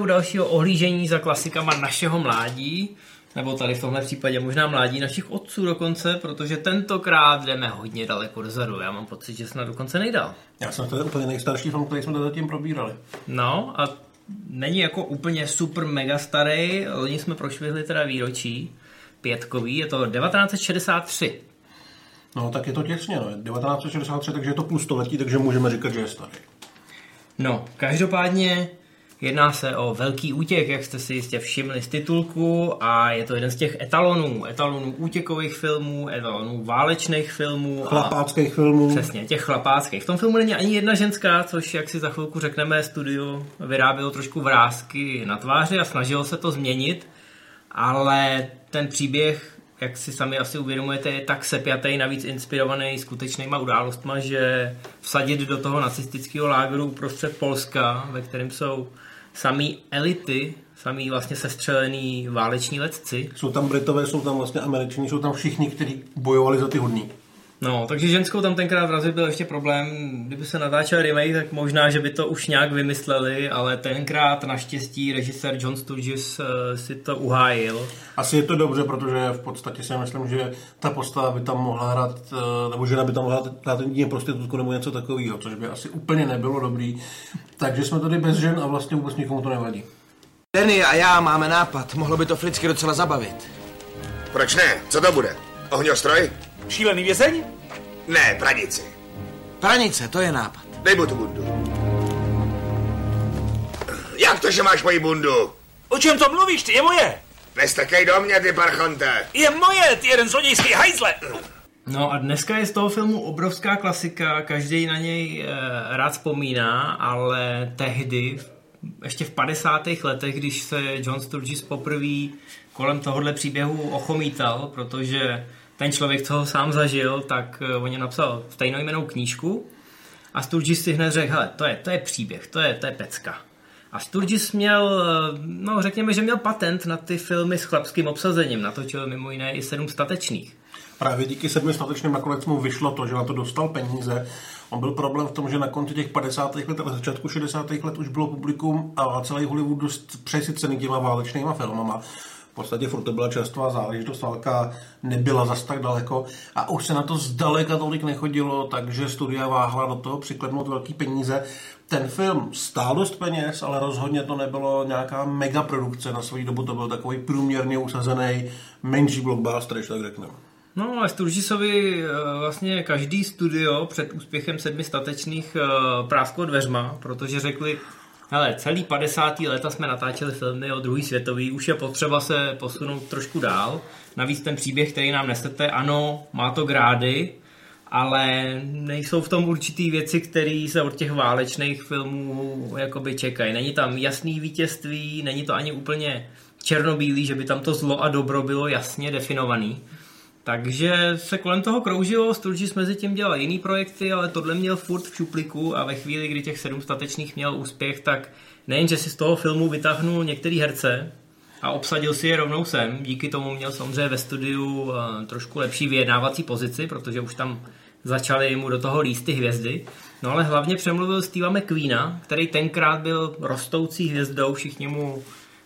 U dalšího ohlížení za klasikama našeho mládí, nebo tady v tomhle případě možná mládí našich otců dokonce, protože tentokrát jdeme hodně daleko dozadu. Já mám pocit, že snad dokonce nejdál. Já jsem to úplně nejstarší film, který jsme zatím probírali. No a není jako úplně super mega starý, loni jsme prošvihli teda výročí pětkový, je to 1963. No, tak je to těsně, no. 1963, takže je to plus století, takže můžeme říkat, že je starý. No, každopádně jedná se o velký útěk, jak jste si jistě všimli z titulku a je to jeden z těch etalonů, etalonů útěkových filmů, etalonů válečných filmů. Chlapáckých filmů. Přesně, těch chlapáckých. V tom filmu není ani jedna ženská, což jak si za chvilku řekneme, studio vyrábělo trošku vrázky na tváři a snažilo se to změnit, ale ten příběh jak si sami asi uvědomujete, je tak sepjatý, navíc inspirovaný skutečnýma událostma, že vsadit do toho nacistického lágru uprostřed Polska, ve kterém jsou samý elity, samý vlastně sestřelený váleční letci. Jsou tam Britové, jsou tam vlastně Američani, jsou tam všichni, kteří bojovali za ty hodní. No, takže ženskou tam tenkrát vrazit byl ještě problém. Kdyby se natáčel remake, tak možná, že by to už nějak vymysleli, ale tenkrát naštěstí režisér John Sturgis uh, si to uhájil. Asi je to dobře, protože v podstatě si myslím, že ta postava by tam mohla hrát, uh, nebo žena by tam mohla hrát jedině prostitutku nebo něco takového, což by asi úplně nebylo dobrý. Takže jsme tady bez žen a vlastně vůbec nikomu to nevadí. Danny a já máme nápad. Mohlo by to Flicky docela zabavit. Proč ne? Co to bude? Ohňostroj? Šílený vězeň? Ne, pranici. Pranice, to je nápad. Dej mu tu bundu. Jak to, že máš moji bundu? O čem to mluvíš, ty je moje? Nestrkej do mě, ty parchonte. Je moje, ty jeden zlodějský hajzle. No a dneska je z toho filmu obrovská klasika, každý na něj e, rád vzpomíná, ale tehdy, ještě v 50. letech, když se John Sturgis poprvé kolem tohohle příběhu ochomítal, protože ten člověk, co ho sám zažil, tak uh, o něm napsal stejnojmenou knížku a Sturgis si hned řekl, hele, to je, to je příběh, to je, to je pecka. A Sturgis měl, no řekněme, že měl patent na ty filmy s chlapským obsazením, natočil mimo jiné i sedm statečných. Právě díky sedmi statečným nakonec mu vyšlo to, že na to dostal peníze. On byl problém v tom, že na konci těch 50. let a začátku 60. let už bylo publikum a celý Hollywood dost přesycený těma válečnýma filmama podstatě furt to byla čerstvá záležitost, válka nebyla zas tak daleko a už se na to zdaleka tolik nechodilo, takže studia váhla do toho přiklepnout velký peníze. Ten film stál dost peněz, ale rozhodně to nebylo nějaká mega produkce na svou dobu, to byl takový průměrně usazený menší blockbuster, když tak řekneme. No ale Sturgisovi vlastně každý studio před úspěchem sedmi statečných prásklo dveřma, protože řekli, Hele, celý 50. leta jsme natáčeli filmy o druhý světový, už je potřeba se posunout trošku dál. Navíc ten příběh, který nám nesete, ano, má to grády, ale nejsou v tom určitý věci, které se od těch válečných filmů jakoby čekají. Není tam jasný vítězství, není to ani úplně černobílý, že by tam to zlo a dobro bylo jasně definovaný. Takže se kolem toho kroužilo, Sturgis mezi tím dělal jiný projekty, ale tohle měl furt v šupliku a ve chvíli, kdy těch sedm statečných měl úspěch, tak nejen, že si z toho filmu vytáhnul některý herce a obsadil si je rovnou sem, díky tomu měl samozřejmě ve studiu eh, trošku lepší vyjednávací pozici, protože už tam začaly mu do toho líst ty hvězdy. No ale hlavně přemluvil Steva McQueena, který tenkrát byl rostoucí hvězdou, všichni mu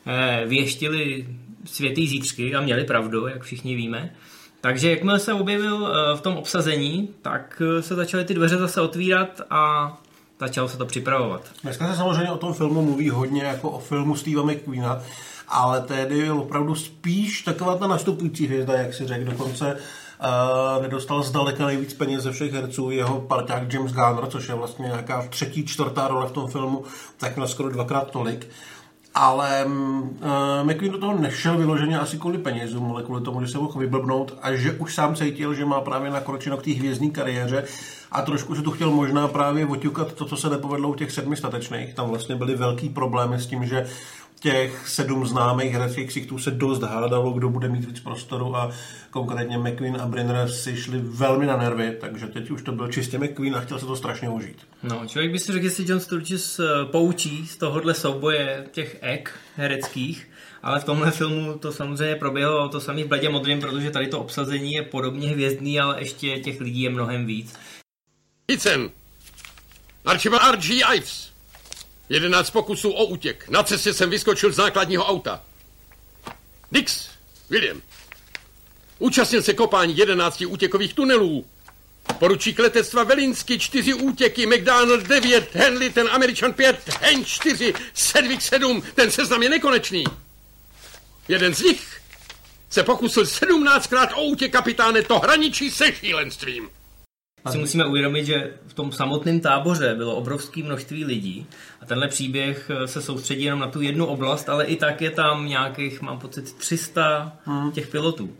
eh, věštili světý zítřky a měli pravdu, jak všichni víme. Takže jakmile se objevil eh, v tom obsazení, tak eh, se začaly ty dveře zase otvírat a začalo se to připravovat. Dneska se samozřejmě o tom filmu mluví hodně jako o filmu Steva McQueena, ale tehdy byl opravdu spíš taková ta nastupující hvězda, jak si řekl, dokonce Uh, nedostal zdaleka nejvíc peněz ze všech herců. Jeho parťák James Garner, což je vlastně nějaká třetí, čtvrtá role v tom filmu, tak měl skoro dvakrát tolik ale uh, McQueen do toho nešel vyloženě asi kvůli penězům, ale kvůli tomu, že se mohl vyblbnout a že už sám cítil, že má právě nakročeno k té hvězdní kariéře a trošku se tu chtěl možná právě oťukat to, co se nepovedlo u těch sedmi statečných. Tam vlastně byly velký problémy s tím, že těch sedm známých hereckých ksichtů se dost hádalo, kdo bude mít víc prostoru a konkrétně McQueen a Brenner si šli velmi na nervy, takže teď už to byl čistě McQueen a chtěl se to strašně užít. No, člověk by si řekl, jestli John Sturges eh, poučí z tohohle souboje těch ek hereckých, ale v tomhle filmu to samozřejmě proběhlo to samý v Bledě modrým, protože tady to obsazení je podobně hvězdný, ale ještě těch lidí je mnohem víc. Ethan, Archibald R.G. Ives, Jedenáct pokusů o útěk. Na cestě jsem vyskočil z nákladního auta. Dix, William. Účastnil se kopání jedenácti útěkových tunelů. Poručík letectva Velinsky čtyři útěky, McDonald 9, Henley ten Američan 5, Hen 4, Sedvik 7, ten seznam je nekonečný. Jeden z nich se pokusil 17krát o útěk kapitáne, to hraničí se šílenstvím. Si musíme uvědomit, že v tom samotném táboře bylo obrovské množství lidí a tenhle příběh eh, se soustředí jenom na tu jednu oblast, ale i tak je tam nějakých, mám pocit, 300 těch pilotů.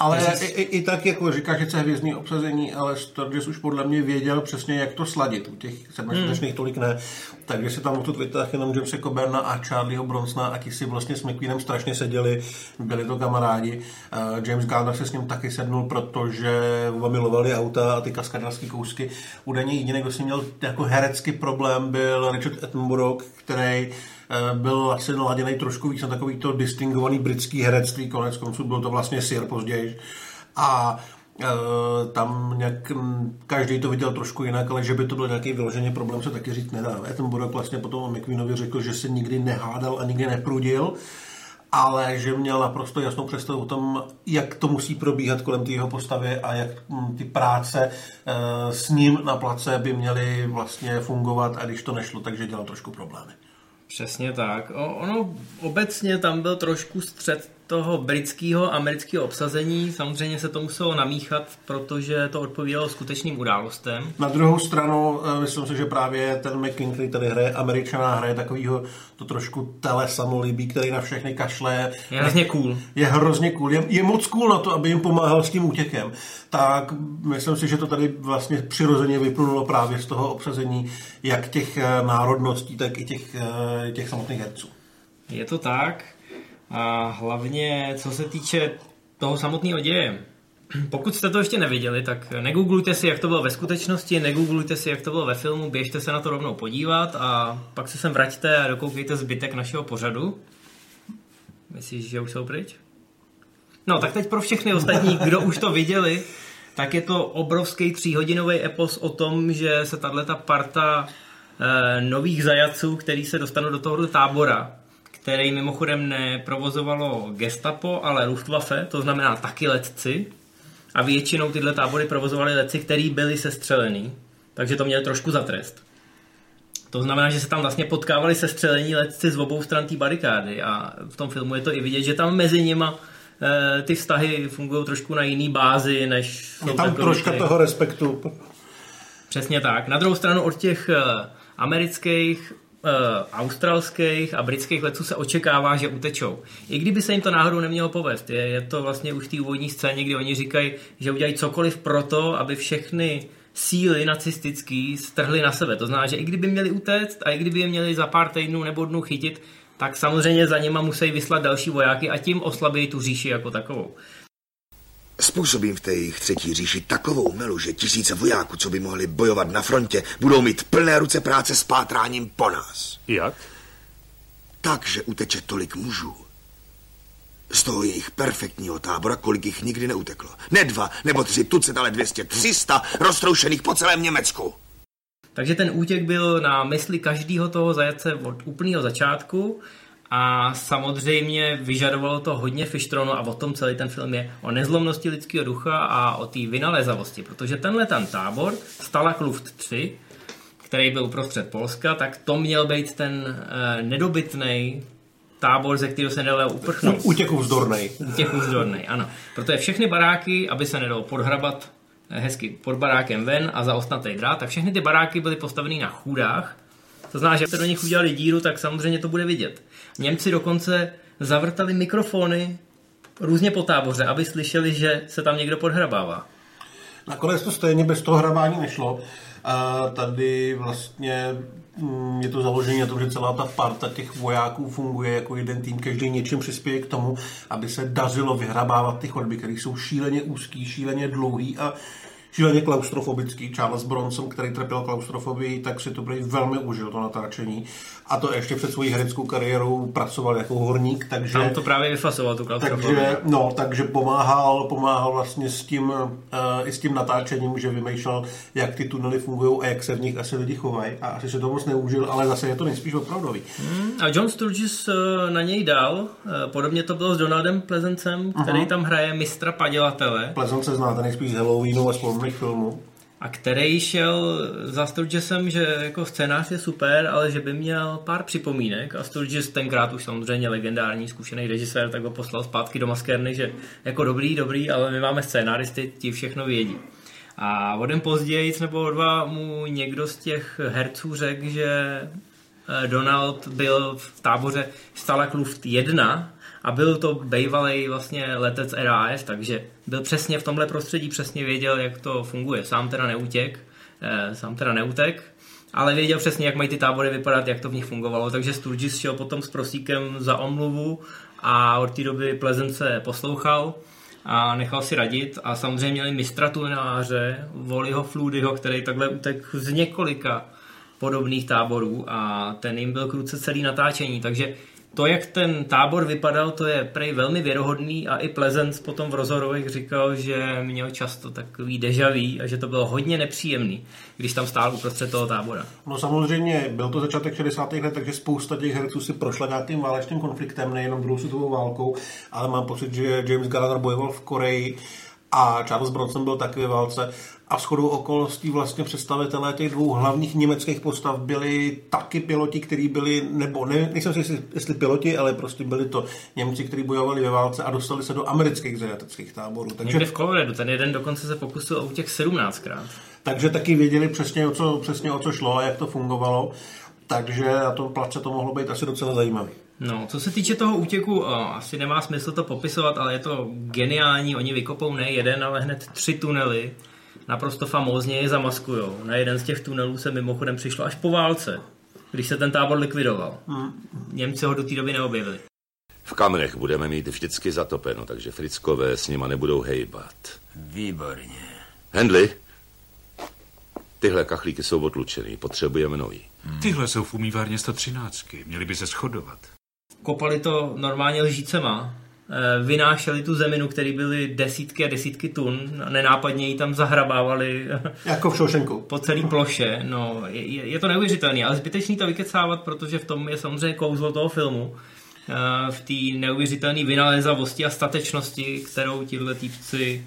Ale i, i, i tak, jako říká, že chce hvězdný obsazení, ale Sturgis už podle mě věděl přesně, jak to sladit. U těch sedmačetečných hmm. tolik ne. Takže si tam odtud vytáhl jenom Jamesa Coberna a Charlieho Bronsona a ti si vlastně s McQueenem strašně seděli, byli to kamarádi. Uh, James Garner se s ním taky sednul, protože oba milovali auta a ty kaskadářské kousky. Údajně jediný, kdo si měl jako herecký problém, byl Richard Attenborough, který byl asi naladěný trošku víc na takový to distingovaný britský herectví, konec konců byl to vlastně Sir později. A e, tam nějak, m, každý to viděl trošku jinak, ale že by to byl nějaký vyloženě problém, se taky říct nedá. Attenborough vlastně potom o McQueenovi řekl, že se nikdy nehádal a nikdy neprudil, ale že měl naprosto jasnou představu o tom, jak to musí probíhat kolem té jeho postavy a jak mm, ty práce e, s ním na place by měly vlastně fungovat a když to nešlo, takže dělal trošku problémy. Přesně tak. O, ono obecně tam byl trošku střed toho britského amerického obsazení. Samozřejmě se to muselo namíchat, protože to odpovídalo skutečným událostem. Na druhou stranu, eh, myslím si, že právě ten McKing, který tady hraje američaná, hraje takovýho to trošku tele samolíbí, který na všechny kašle. Je hrozně cool. Je hrozně cool. Je, je moc cool na to, aby jim pomáhal s tím útěkem. Tak myslím si, že to tady vlastně přirozeně vyplynulo právě z toho obsazení jak těch eh, národností, tak i těch, eh, těch samotných herců. Je to tak. A hlavně, co se týče toho samotného děje, pokud jste to ještě neviděli, tak negooglujte si, jak to bylo ve skutečnosti, negooglujte si, jak to bylo ve filmu, běžte se na to rovnou podívat a pak se sem vraťte a dokoukejte zbytek našeho pořadu. Myslíš, že už jsou pryč? No, tak teď pro všechny ostatní, kdo už to viděli, tak je to obrovský tříhodinový epos o tom, že se tato parta e, nových zajaců, který se dostanou do tohoto tábora, který mimochodem neprovozovalo gestapo, ale Luftwaffe, to znamená taky letci. A většinou tyhle tábory provozovali letci, kteří byli sestřelený, takže to měli trošku za trest. To znamená, že se tam vlastně potkávali sestřelení letci z obou stran té barikády a v tom filmu je to i vidět, že tam mezi nima e, ty vztahy fungují trošku na jiný bázi, než... Je tam troška toho respektu. Přesně tak. Na druhou stranu od těch e, amerických australských a britských letců se očekává, že utečou. I kdyby se jim to náhodou nemělo povést. Je, je to vlastně už v té úvodní scéně, kdy oni říkají, že udělají cokoliv pro to, aby všechny síly nacistický strhly na sebe. To znamená, že i kdyby měli utéct a i kdyby je měli za pár týdnů nebo dnů chytit, tak samozřejmě za něma musí vyslat další vojáky a tím oslabí tu říši jako takovou. Způsobím v té jejich třetí říši takovou melu, že tisíce vojáků, co by mohli bojovat na frontě, budou mít plné ruce práce s pátráním po nás. Jak? Tak, že uteče tolik mužů. Z toho jejich perfektního tábora, kolik jich nikdy neuteklo. Ne dva, nebo tři tucet, ale 200, 300 roztroušených po celém Německu. Takže ten útěk byl na mysli každého toho zajatce od úplného začátku a samozřejmě vyžadovalo to hodně fištronu a o tom celý ten film je o nezlomnosti lidského ducha a o té vynalézavosti, protože tenhle ten tábor, Stalag Luft 3, který byl uprostřed Polska, tak to měl být ten uh, nedobytný tábor, ze kterého se nedalo uprchnout. Útěk vzdornej. Útěk vzdornej, ano. Protože všechny baráky, aby se nedalo podhrabat eh, hezky pod barákem ven a za ostnatý drát, tak všechny ty baráky byly postaveny na chůdách, to znamená, že se do nich udělali díru, tak samozřejmě to bude vidět. Němci dokonce zavrtali mikrofony různě po táboře, aby slyšeli, že se tam někdo podhrabává. Nakonec to stejně bez toho hrabání nešlo. A tady vlastně mm, je to založení na tom, že celá ta parta těch vojáků funguje jako jeden tým, každý něčím přispěje k tomu, aby se dařilo vyhrabávat ty chodby, které jsou šíleně úzký, šíleně dlouhý a šíleně klaustrofobický. Charles Bronson, který trpěl klaustrofobii, tak si to prý velmi užil, to natáčení. A to ještě před svojí hereckou kariérou pracoval jako horník, takže... Tam to právě vyfasoval, tu klaustrofobii. takže, no, takže pomáhal, pomáhal vlastně s tím, uh, i s tím natáčením, že vymýšlel, jak ty tunely fungují a jak se v nich asi lidi chovají. A asi se to moc neužil, ale zase je to nejspíš opravdový. Hmm, A John Sturgis eh, na něj dal, eh, podobně to bylo s Donaldem Plezencem, který tam hraje mistra padělatele Plezon se znáte nejspíš z Halloweenu a z podobných filmů. a který šel za Sturgisem, že jako scénář je super, ale že by měl pár připomínek a Sturgis tenkrát už samozřejmě legendární zkušený režisér, tak ho poslal zpátky do maskérny, že jako dobrý, dobrý, ale my máme scénáristy, ti všechno vědí. A o den později, nebo o dva, mu někdo z těch herců řekl, že eh, Donald byl v táboře Stalakluft 1 a byl to bývalý vlastně letec RAF, takže byl přesně v tomhle prostředí, přesně věděl, jak to funguje. Sám teda neutěk, eh, sám teda neutek, ale věděl přesně, jak mají ty tábory vypadat, jak to v nich fungovalo, takže Sturgis šel potom s prosíkem za omluvu a od té doby Plezence poslouchal a nechal si radit. A samozřejmě měli mistra tuneláře, Voliho Fludyho, který takhle utek z několika podobných táborů a ten jim byl kruce celý natáčení, takže to, jak ten tábor vypadal, to je prej velmi věrohodný a i Plezenc potom v rozhovorech říkal, že měl často takový dejaví a že to bylo hodně nepříjemný, když tam stál uprostřed toho tábora. No samozřejmě, byl to začátek 60. let, takže spousta těch herců si prošla nějakým válečným konfliktem, nejenom druhou světovou válkou, ale mám pocit, že James Gallagher bojoval v Koreji a Charles Bronson byl taky ve válce. A shodou okolností vlastně představitelé těch dvou hlavních německých postav byli taky piloti, kteří byli, nebo ne, nejsem si jestli, jestli piloti, ale prostě byli to Němci, kteří bojovali ve válce a dostali se do amerických zajateckých táborů. Takže Někde v Coloradu, ten jeden dokonce se pokusil o útěk 17krát. takže taky věděli přesně o, co, přesně o co šlo a jak to fungovalo. Takže na tom place to mohlo být asi docela zajímavý. No, co se týče toho útěku, o, asi nemá smysl to popisovat, ale je to geniální. Oni vykopou ne jeden, ale hned tři tunely. Naprosto famózně je zamaskujou. Na jeden z těch tunelů se mimochodem přišlo až po válce, když se ten tábor likvidoval. Němci ho do té doby neobjevili. V kamenech budeme mít vždycky zatopeno, takže frickové s nima nebudou hejbat. Výborně. Hendli, tyhle kachlíky jsou odlučený, potřebujeme nový. Tyhle jsou v umývárně 113. Měli by se shodovat. Kopali to normálně lžícema, vynášeli tu zeminu, který byly desítky a desítky tun, nenápadně ji tam zahrabávali Jako v Shawshanku. po celé ploše. No, je, je to neuvěřitelné, ale zbytečný to vykecávat, protože v tom je samozřejmě kouzlo toho filmu. Eh, V té neuvěřitelné vynalézavosti a statečnosti, kterou tihle týpci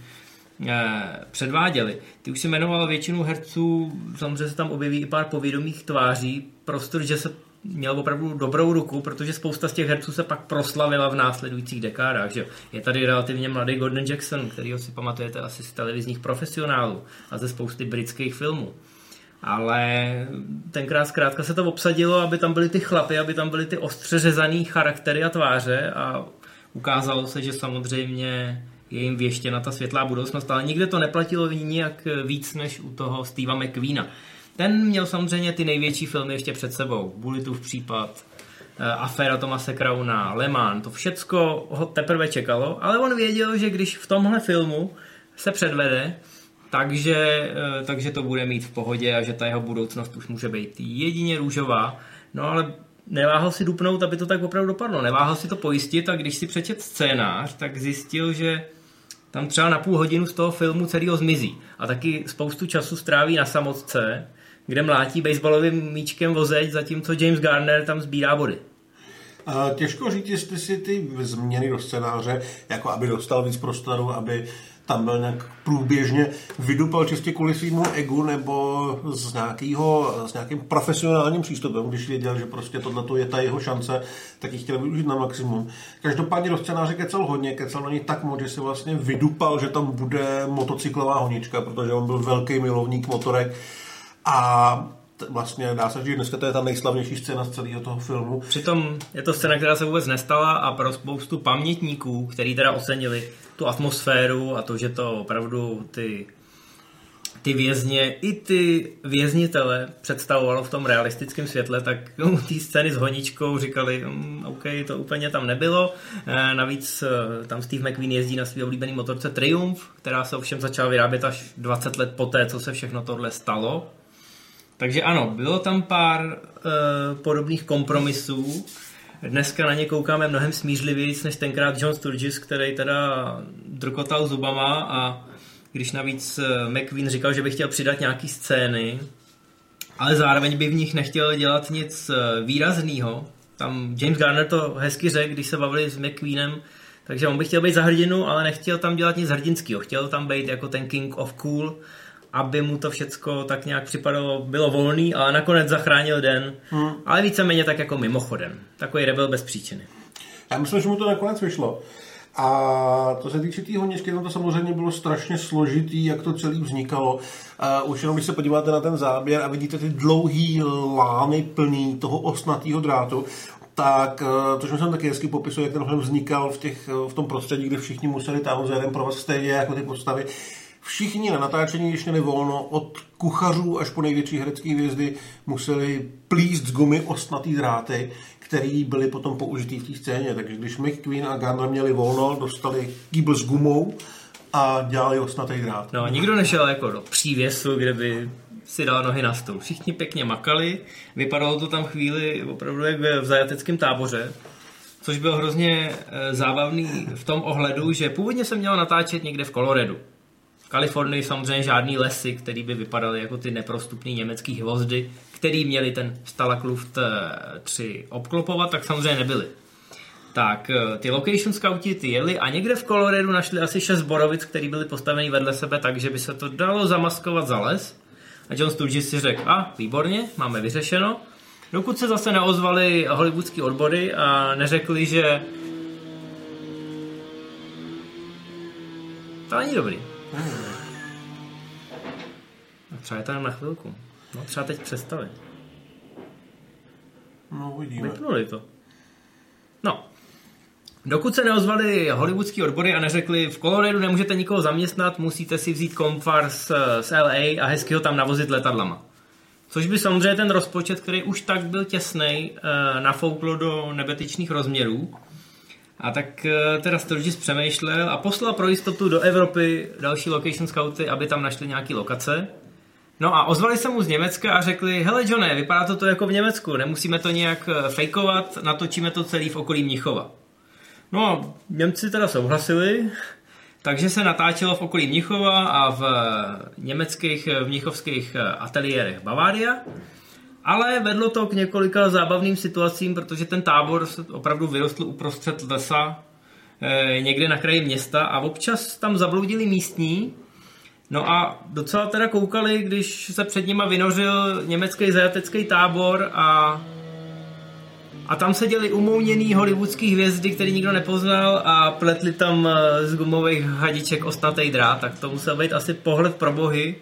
eh, předváděli. Ty už si jmenoval většinu herců, samozřejmě se tam objeví i pár povědomých tváří, prostor, že se měl opravdu dobrou ruku, protože spousta z těch herců se pak proslavila v následujících dekádách. Že? Je tady relativně mladý Gordon Jackson, kterýho si pamatujete asi z televizních profesionálů a ze spousty britských filmů. Ale tenkrát zkrátka se to obsadilo, aby tam byly ty chlapy, aby tam byly ty ostře řezaný charaktery a tváře a ukázalo se, že samozřejmě je jim věštěna ta světlá budoucnost, ale nikde to neplatilo nijak víc než u toho Steva McQueena. Ten měl samozřejmě ty největší filmy ještě před sebou. Bulletův případ, eh, aféra Tomase Krauna, Le Mans, to všecko ho teprve čekalo, ale on věděl, že když v tomhle filmu se předvede, takže, eh, takže to bude mít v pohodě a že ta jeho budoucnost už může být jedině růžová. No ale neváhal si dupnout, aby to tak opravdu dopadlo. Neváhal si to pojistit a když si přečet scénář, tak zjistil, že tam třeba na půl hodinu z toho filmu celého zmizí. A taky spoustu času stráví na samotce, kde mlátí baseballovým míčkem vozeď, zatímco James Garner tam sbírá body. Těžko říct, jestli si ty změny do scénáře, jako aby dostal víc prostoru, aby tam byl nějak průběžně vydupal čistě kvůli svýmu egu nebo s, nějakýho, s nějakým profesionálním přístupem, když věděl, že prostě tohle je ta jeho šance, tak ji chtěl využít na maximum. Každopádně do scénáře kecal hodně, kecal na ní tak moc, že si vlastně vydupal, že tam bude motocyklová honička, protože on byl velký milovník motorek a vlastně dá se říct, dneska to je ta nejslavnější scéna z celého toho filmu. Přitom je to scéna, která se vůbec nestala a pro spoustu pamětníků, který teda ocenili tu atmosféru a to, že to opravdu ty ty vězně i ty věznitele představovalo v tom realistickém světle, tak u té scény s honičkou říkali, mm, OK, to úplně tam nebylo. E, navíc e, tam Steve McQueen jezdí na svý oblíbený motorce Triumph, která se ovšem začala vyrábět až 20 let poté, co se všechno tohle stalo. Takže ano, bylo tam pár e, podobných kompromisů. Dneska na ně koukáme mnohem smířlivěji než tenkrát John Sturgis, který teda drkotal zubama a když navíc eh, McQueen říkal, že by chtěl přidat nějaký scény, ale zároveň by v nich nechtěl dělat nic eh, výrazného. Tam James Garner to hezky řekl, když se bavili s McQueenem, takže on by chtěl být za hrdinu, ale nechtěl tam dělat nic hrdinského. Chtěl tam být jako ten King of Cool, aby mu to všecko tak nějak připadalo, bylo volný, ale nakonec zachránil den. Hmm. Ale víceméně tak jako mimochodem. Takový rebel bez příčiny. Já myslím, že mu to nakonec vyšlo. A to se týče té honěčky, tam to samozřejmě bylo strašně složitý, jak to celé vznikalo. Uh, už jenom když se podíváte na ten záběr a vidíte ty dlouhý lány plný toho osnatého drátu, tak to, že jsem taky hezky popisuje, jak ten film vznikal v, těch, v tom prostředí, kde všichni museli tam za jeden provaz stejně jako ty postavy. Všichni na natáčení, když měli volno, od kuchařů až po největší herecké hvězdy, museli plíst z gumy ostnatý dráty který byly potom použitý v té scéně. Takže když McQueen a Garner měli volno, dostali kýbl s gumou a dělali osnatý drát. No, nikdo nešel jako do přívěsu, kde by si dal nohy na stůl. Všichni pěkně makali, vypadalo to tam chvíli opravdu jak v zajateckém táboře, což bylo hrozně eh, zábavný v tom ohledu, že původně se mělo natáčet někde v Koloredu. Kalifornii samozřejmě žádný lesy, který by vypadaly jako ty neprostupné německé hvozdy, který měli ten Stalakluft 3 obklopovat, tak samozřejmě nebyli. Tak eh, ty location scouti ty jeli a někde v Coloradu našli asi šest borovic, které byly postaveny vedle sebe tak, že by se to dalo zamaskovat za les. A John Sturgis si řekl, a výborně, máme vyřešeno. Dokud se zase neozvali hollywoodský odbory a neřekli, že to není dobrý. A třeba je tam na chvilku. No třeba teď přestali. No, uvidíme. Vypnuli to. No. Dokud se neozvali hollywoodský odbory a neřekli, v Coloradu nemůžete nikoho zaměstnat, musíte si vzít komfar z, z LA a hezky ho tam navozit letadlama. Což by samozřejmě ten rozpočet, který už tak byl těsný, eh, nafouklo do nebetyčných rozměrů. A tak eh, teda Sturgis přemýšlel a poslal pro jistotu do Evropy další location scouty, aby tam našli nějaký lokace. No a ozvali se mu z Německa a řekli, hele Johne, vypadá to to jako v Německu, nemusíme to nějak eh, fejkovat, natočíme to celý v okolí Mnichova. No a Němci teda souhlasili, takže se natáčelo v okolí Mnichova a v eh, německých v mnichovských ateliérech Bavária. Ale vedlo to k několika zábavným situacím, protože ten tábor opravdu vyrostl uprostřed lesa, někde na kraji města a občas tam zabloudili místní, No a docela teda koukali, když se před nima vynořil německý zajatecký tábor a a tam seděli umouněný hollywoodský hvězdy, který nikdo nepoznal a pletli tam eh, z gumových hadiček ostatej drát, tak to musel být asi pohled pro bohy.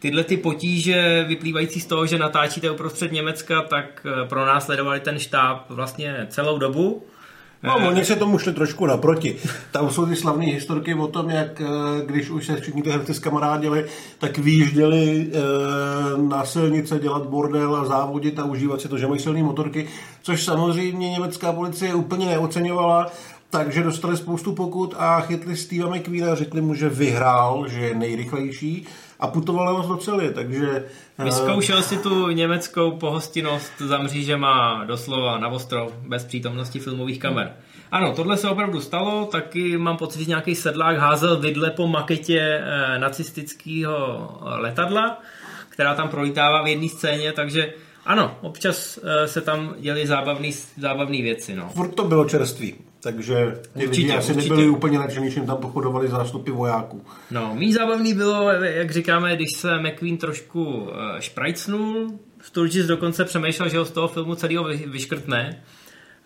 Tyhle ty potíže vyplývající z toho, že natáčíte uprostřed Německa, tak eh, pro nás sledovali ten štáb vlastně celou dobu. No, oni se tomu šli trošku naproti. Tam jsou ty slavné historky o tom, jak eh, když už se všichni ty herci zkamarádili, tak vyjížděli e, na silnice dělat bordel a závodit a užívat si to, že mají silné motorky, což samozřejmě německá policie úplně neoceňovala, takže dostali spoustu pokut a chytli Steve McQueen a řekli mu, že vyhrál, že je nejrychlejší a putoval nás do celé, takže... Eh, Vyzkoušel si tu německou pohostinnost za mřížema doslova na ostro, bez přítomnosti filmových kamer. Ano, tohle se opravdu stalo, taky mám pocit, že nějaký sedlák házel vidle po maketě eh, nacistického letadla, která tam prolítává v jedné scéně, takže ano, občas eh, se tam děly zábavné věci. No. Furt to bylo čerství. Takže ty určitě, lidi asi určitě. nebyli úplně nadšení, že tam pochodovali zástupy vojáků. No, mý zábavný bylo, jak říkáme, když se McQueen trošku eh, šprajcnul, Sturgis dokonce přemýšlel, že ho z toho filmu celého vyškrtne.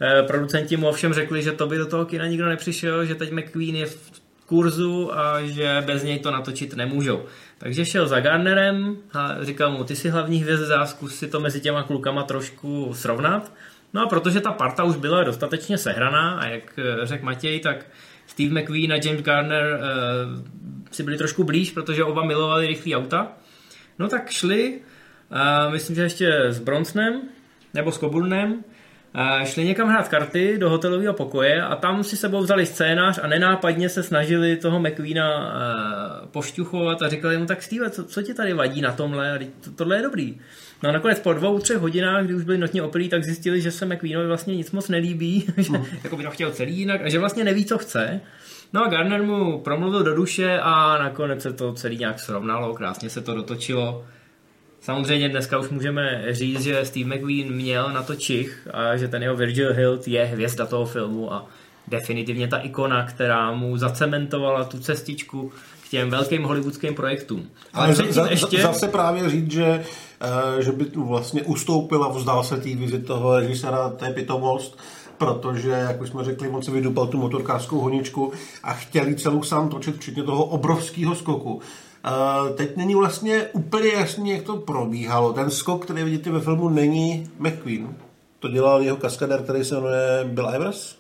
Eh, producenti mu ovšem řekli, že to by do toho kina nikdo nepřišel, že teď McQueen je v kurzu a že bez něj to natočit nemůžou. Takže šel za Garnerem a říkal mu, ty si hlavní hvězda, zkus si to mezi těma klukama trošku srovnat. No a protože ta parta už byla dostatečně sehraná a jak eh, řekl Matěj, tak Steve McQueen a James Garner uh, si byli trošku blíž, protože oba milovali rychlý auta. No tak šli, uh, myslím, že ještě s Bronsnem, nebo s Coburnem, šli někam hrát karty do hotelového pokoje a tam si sebou vzali scénář a nenápadně se snažili toho McQueena uh, pošťuchovat a říkali mu, tak Steve, co, co ti tady vadí na tomhle? To, tohle je dobrý. No a nakonec po dvou, třech hodinách, kdy už byli notně opilí, tak zjistili, že se McQueenovi vlastně nic moc nelíbí, že jako by to chtěl celý jinak a že vlastně neví, co chce. No a Garner mu promluvil do duše a nakonec se to celý nějak srovnalo, krásně se to dotočilo. Samozřejmě dneska už můžeme říct, že Steve McQueen měl na to čich a že ten jeho Virgil Hill je hvězda toho filmu a definitivně ta ikona, která mu zacementovala tu cestičku k těm velkým hollywoodským projektům. Ale za, za, ještě... zase právě říct, že, uh, že by tu vlastně ustoupil a vzdal se té vizi toho režisera, té pitomost, protože, jak už jsme řekli, moc vydupal tu motorkářskou honičku a chtěli celou sám točit, včetně toho obrovského skoku. Uh, teď není vlastně úplně jasný, jak to probíhalo. Ten skok, který vidíte ve filmu, není McQueen. To dělal jeho kaskadér, který se jmenuje Bill Ivers.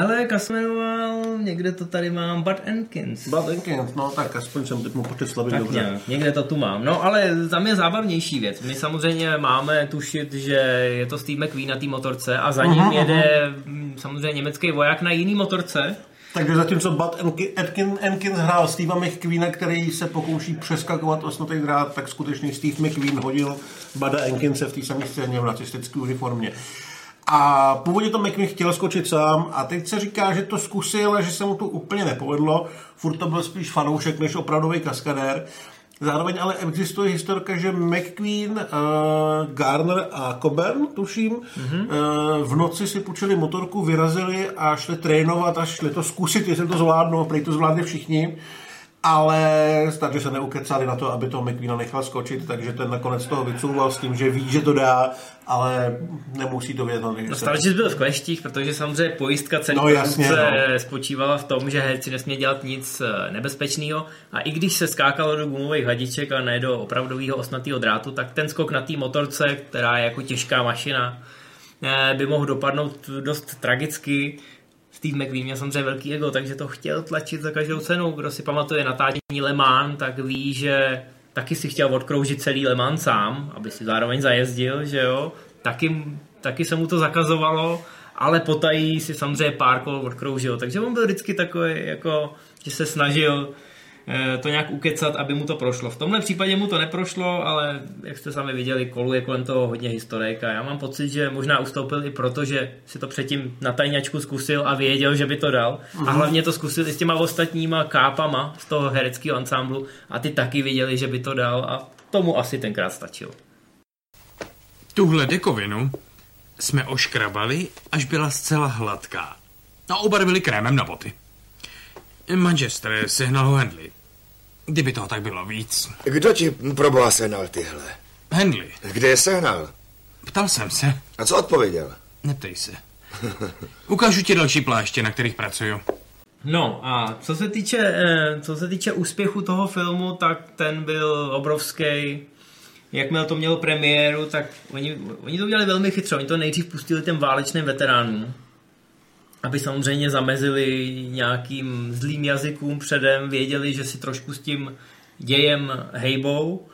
Ale Kasmenoval, někde to tady mám, Bud Enkins. Bud Enkins, no tak aspoň jsem teď mu počet tak dobře. Nějak, někde to tu mám. No ale tam je zábavnější věc. My samozřejmě máme tušit, že je to Steve McQueen na té motorce a za ním uh-huh, jede uh-huh. samozřejmě německý voják na jiný motorce. Takže zatímco Bud Atkins, Atkins hrál Steva McQueena, který se pokouší přeskakovat osnatý drát, tak skutečně Steve McQueen hodil Buda Atkinse v té samé scéně v nacistické uniformě. A původně to McQueen chtěl skočit sám a teď se říká, že to zkusil a že se mu to úplně nepovedlo. Furt to byl spíš fanoušek než opravdový kaskadér. Zároveň ale existuje historka, že McQueen, uh, Garner a Coburn, tuším, mm-hmm. uh, v noci si půjčili motorku, vyrazili a šli trénovat a šli to zkusit, jestli to zvládnou. Prej to zvládli všichni ale takže se neukecali na to, aby to McQueena nechal skočit, takže ten nakonec toho vycouval s tím, že ví, že to dá, ale nemusí to vědět. No Starčis byl v kleštích, protože samozřejmě pojistka celé no, jasně, no. spočívala v tom, že herci nesmí dělat nic eh, nebezpečného a i když se skákalo do gumových hadiček a ne do opravdového osnatého drátu, tak ten skok na té motorce, která je jako těžká mašina, eh, by mohl dopadnout dost tragicky Steve McQueen měl samozřejmě velký ego, takže to chtěl tlačit za každou cenu. Kdo si pamatuje natáčení Le Mans, tak ví, že taky si chtěl odkroužit celý Le Mans sám, aby si zároveň zajezdil, že jo. Taky, taky se mu to zakazovalo, ale potají si samozřejmě pár kol odkroužil. Takže on byl vždycky takový, jako, že se snažil to nějak ukecat, aby mu to prošlo. V tomhle případě mu to neprošlo, ale jak jste sami viděli, koluje kolem toho hodně historik a já mám pocit, že možná ustoupil i proto, že si to předtím na tajňačku zkusil a věděl, že by to dal. Uh-huh. A mhm. hlavně to zkusil i s těma ostatníma kápama z toho hereckého ansámblu a ty taky viděli, že by to dal a tomu asi tenkrát stačilo. Tuhle dekovinu jsme oškrabali, až byla zcela hladká. A obarvili krémem na boty. Manchester sehnal ho Henley. Kdyby toho tak bylo víc. Kdo ti proboha sehnal tyhle? Henley. Kde je sehnal? Ptal jsem se. A co odpověděl? Neptej se. Ukážu ti další pláště, na kterých pracuju. No a co se týče, eh, co se týče úspěchu toho filmu, tak ten byl obrovský. Jakmile to mělo premiéru, tak oni, oni to udělali velmi chytře. Oni to nejdřív pustili těm válečným veteránům, aby samozřejmě zamezili nějakým zlým jazykům předem, věděli, že si trošku s tím dějem hejbou.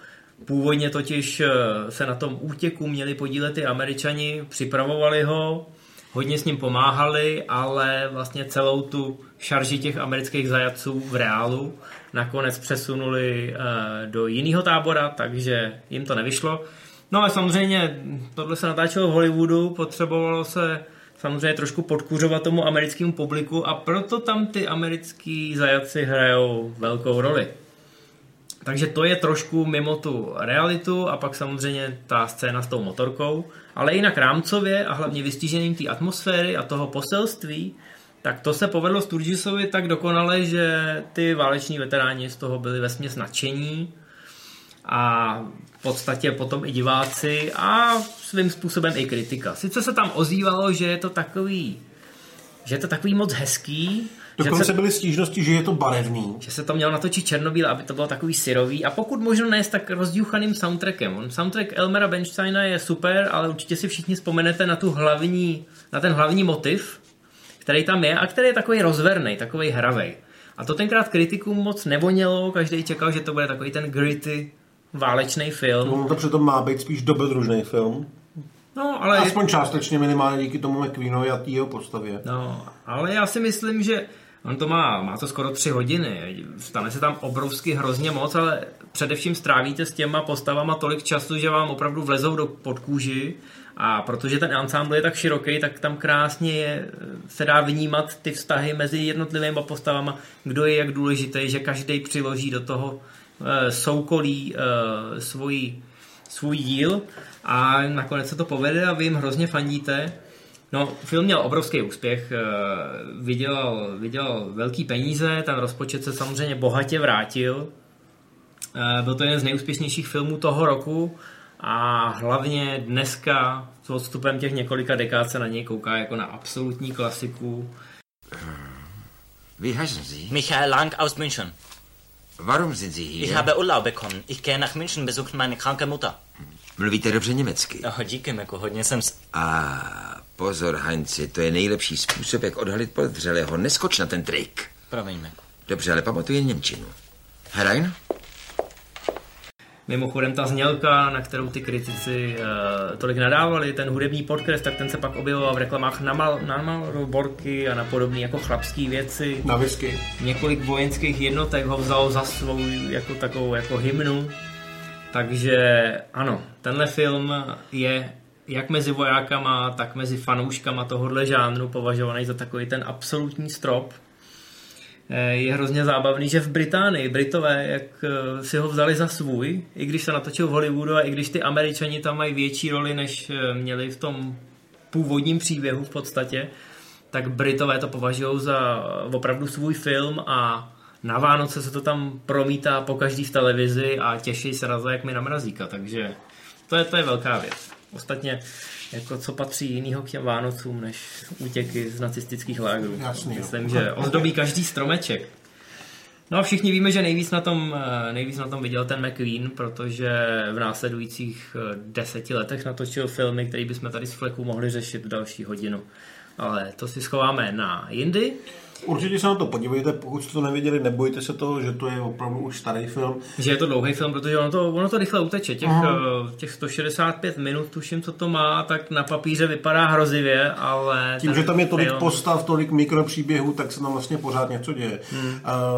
Původně totiž eh, se na tom útěku měli podílet i američani, připravovali ho, hodně s ním pomáhali, ale vlastně celou tu šarži těch amerických zajatců v reálu nakonec přesunuli eh, do jiného tábora, takže jim to nevyšlo. No ale samozřejmě tohle se natáčelo v Hollywoodu, potřebovalo se samozřejmě trošku podkuřovat tomu americkému publiku a proto tam ty americký zajaci hrajou velkou roli. Takže to je trošku mimo tu realitu a pak samozřejmě ta scéna s tou motorkou, ale jinak rámcově a hlavně vystížením té atmosféry a toho poselství, tak to se povedlo Sturgisovi tak dokonale, že ty váleční veteráni z toho byli vesměs nadšení a v podstatě potom i diváci a svým způsobem i kritika. Sice se tam ozývalo, že je to takový, že je to takový moc hezký, Dokonce se, byly stížnosti, že je to barevný. Že se to mělo natočit černobíle, aby to bylo takový syrový a pokud možno ne s tak rozdíchaným soundtrackem. On, soundtrack Elmera Bensteina je super, ale určitě si všichni vzpomenete na tu hlavní, na ten hlavní motiv, který tam je a který je takový rozverný, takový hravej. A to tenkrát kritikům moc nevonělo, každý čekal, že to bude takový ten gritty válečný film. On to přitom má být spíš dobrodružný film. No, ale... Aspoň částečně minimálně díky tomu McQueenovi a té jeho postavě. No, ale já si myslím, že on to má, má to skoro tři hodiny, stane se tam obrovsky hrozně moc, ale především strávíte s těma postavama tolik času, že vám opravdu vlezou do podkůži a protože ten ensemble je tak široký, tak tam krásně je, se dá vnímat ty vztahy mezi jednotlivými postavama, kdo je jak důležitý, že každý přiloží do toho soukolí e, svůj, svůj díl a nakonec se to povede a vy jim hrozně fandíte. No, film měl obrovský úspěch, vydělal, vydělal velký peníze, ten rozpočet se samozřejmě bohatě vrátil. Byl to jeden z nejúspěšnějších filmů toho roku a hlavně dneska s odstupem těch několika dekád se na něj kouká jako na absolutní klasiku. Wie heißen Sie? Michael Lang aus München. Warum sind Sie hier? Ich habe Urlaub bekommen. Ich gehe nach München besuchen meine kranke Mutter. Mluvíte dobře německy. Oh, díky, Meku, hodně jsem... S... A pozor, Hanci, to je nejlepší způsob, jak odhalit podřelého. Neskoč na ten trik. Promiň, Meku. Dobře, ale pamatuje Němčinu. Herein? Mimochodem ta znělka, na kterou ty kritici uh, tolik nadávali, ten hudební podkres, tak ten se pak objevoval v reklamách na, mal, na Malborky a na podobné jako chlapské věci. Na whisky. Několik vojenských jednotek ho vzal za svou jako takovou jako hymnu. Takže ano, tenhle film je jak mezi vojákama, tak mezi fanouškama tohohle žánru považovaný za takový ten absolutní strop. Je hrozně zábavný, že v Británii Britové, jak si ho vzali za svůj, i když se natočil v Hollywoodu a i když ty Američani tam mají větší roli, než měli v tom původním příběhu v podstatě, tak Britové to považují za opravdu svůj film a na Vánoce se to tam promítá po každý v televizi a těší se na to, jak mi na mrazíka, takže to je, to je velká věc. Ostatně, jako co patří jinýho k těm Vánocům, než útěky z nacistických lágrů. Jasný, Myslím, že ozdobí každý stromeček. No a všichni víme, že nejvíc na tom, nejvíc na tom viděl ten McQueen, protože v následujících deseti letech natočil filmy, které bychom tady z fleku mohli řešit další hodinu. Ale to si schováme na jindy. Určitě se na to podívejte, pokud jste to neviděli, nebojte se toho, že to je opravdu už starý film. Že je to dlouhý film, protože ono to, ono to rychle uteče. Těch, Aha. uh, těch 165 minut, tuším, co to má, tak na papíře vypadá hrozivě, ale... Tím, že tam je tolik film- postav, tolik mikropříběhů, tak se tam vlastně pořád něco děje. Hmm.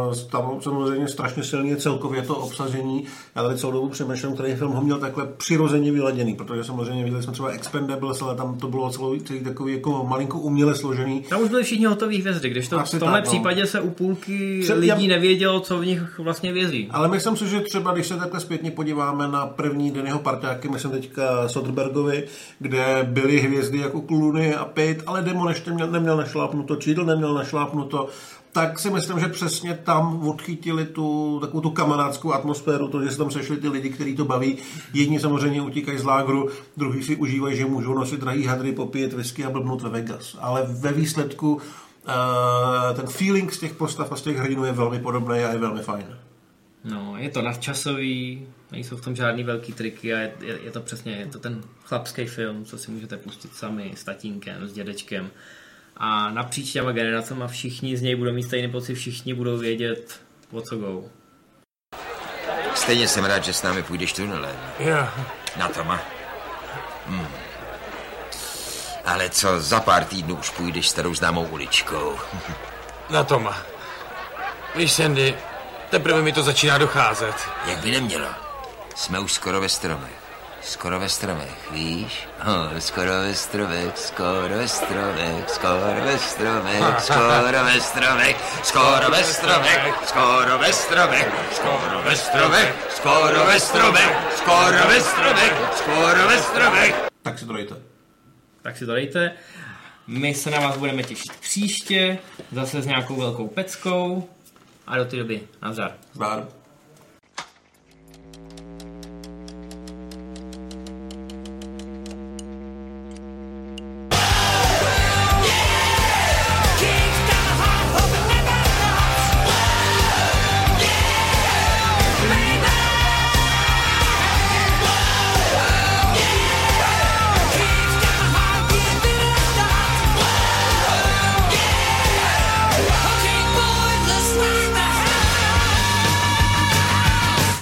Uh, tam samozřejmě strašně silný je celkově to obsazení. Já tady celou dobu přemýšlím, který film ho měl takhle přirozeně vyladěný, protože samozřejmě viděli jsme třeba Expendables, ale tam to bylo celý, celý takový jako malinko uměle složený. Tam už byly všichni hotový hvězdy, když to Asi v tomhle tak, no. případě se u půlky Třeba- lidí já- nevědělo, co v nich vlastně vězí. Ale myslím si, že třeba, když se takhle zpětně podíváme na první den jeho parťáky, myslím teďka Soderbergovi, kde byly hvězdy jako Clooney a Pitt, ale Demon ještě měl, neměl našlápnuto, Cheadle neměl našlápnuto, tak si myslím, že přesně tam odchytili tu takovou tu kamarádskou atmosféru, to, že se tam sešli ty lidi, kteří to baví. Jedni samozřejmě utíkají z lágru, druhý si užívají, že můžou nosit drahý hadry, popíjet whisky a blbnout ve Vegas. Ale ve výsledku ten feeling z těch postav a z těch hrdinů je velmi podobný a je velmi fajn. No, je to nadčasový, nejsou v tom žádný velký triky a je, je, je to přesně, je to ten chlapský film, co si můžete pustit sami s tatínkem, s dědečkem. A napříč těma generacema všichni z něj budou mít stejný pocit, všichni budou vědět, o co go. Stejně jsem rád, že s námi půjdeš tunelem. Jo. Na Toma. Hmm. Ale co, za pár týdnů už půjdeš starou známou uličkou. Na Toma. Víš, Sandy, teprve mi to začíná docházet. Jak by nemělo. Jsme už skoro ve stromech. Skoro ve stromech, víš? Oh, skoro ve stromech, skoro ve stromech, skoro ve stromech, skoro ve stromech, skoro ve stromech, skoro ve stromech, skoro ve stromech, skoro ve stromech, skoro ve stromech, skoro ve stromech. Tak si to dejte. Tak si to dejte. My se na vás budeme těšit příště, zase s nějakou velkou peckou. A do té doby, nazdar. Zdár.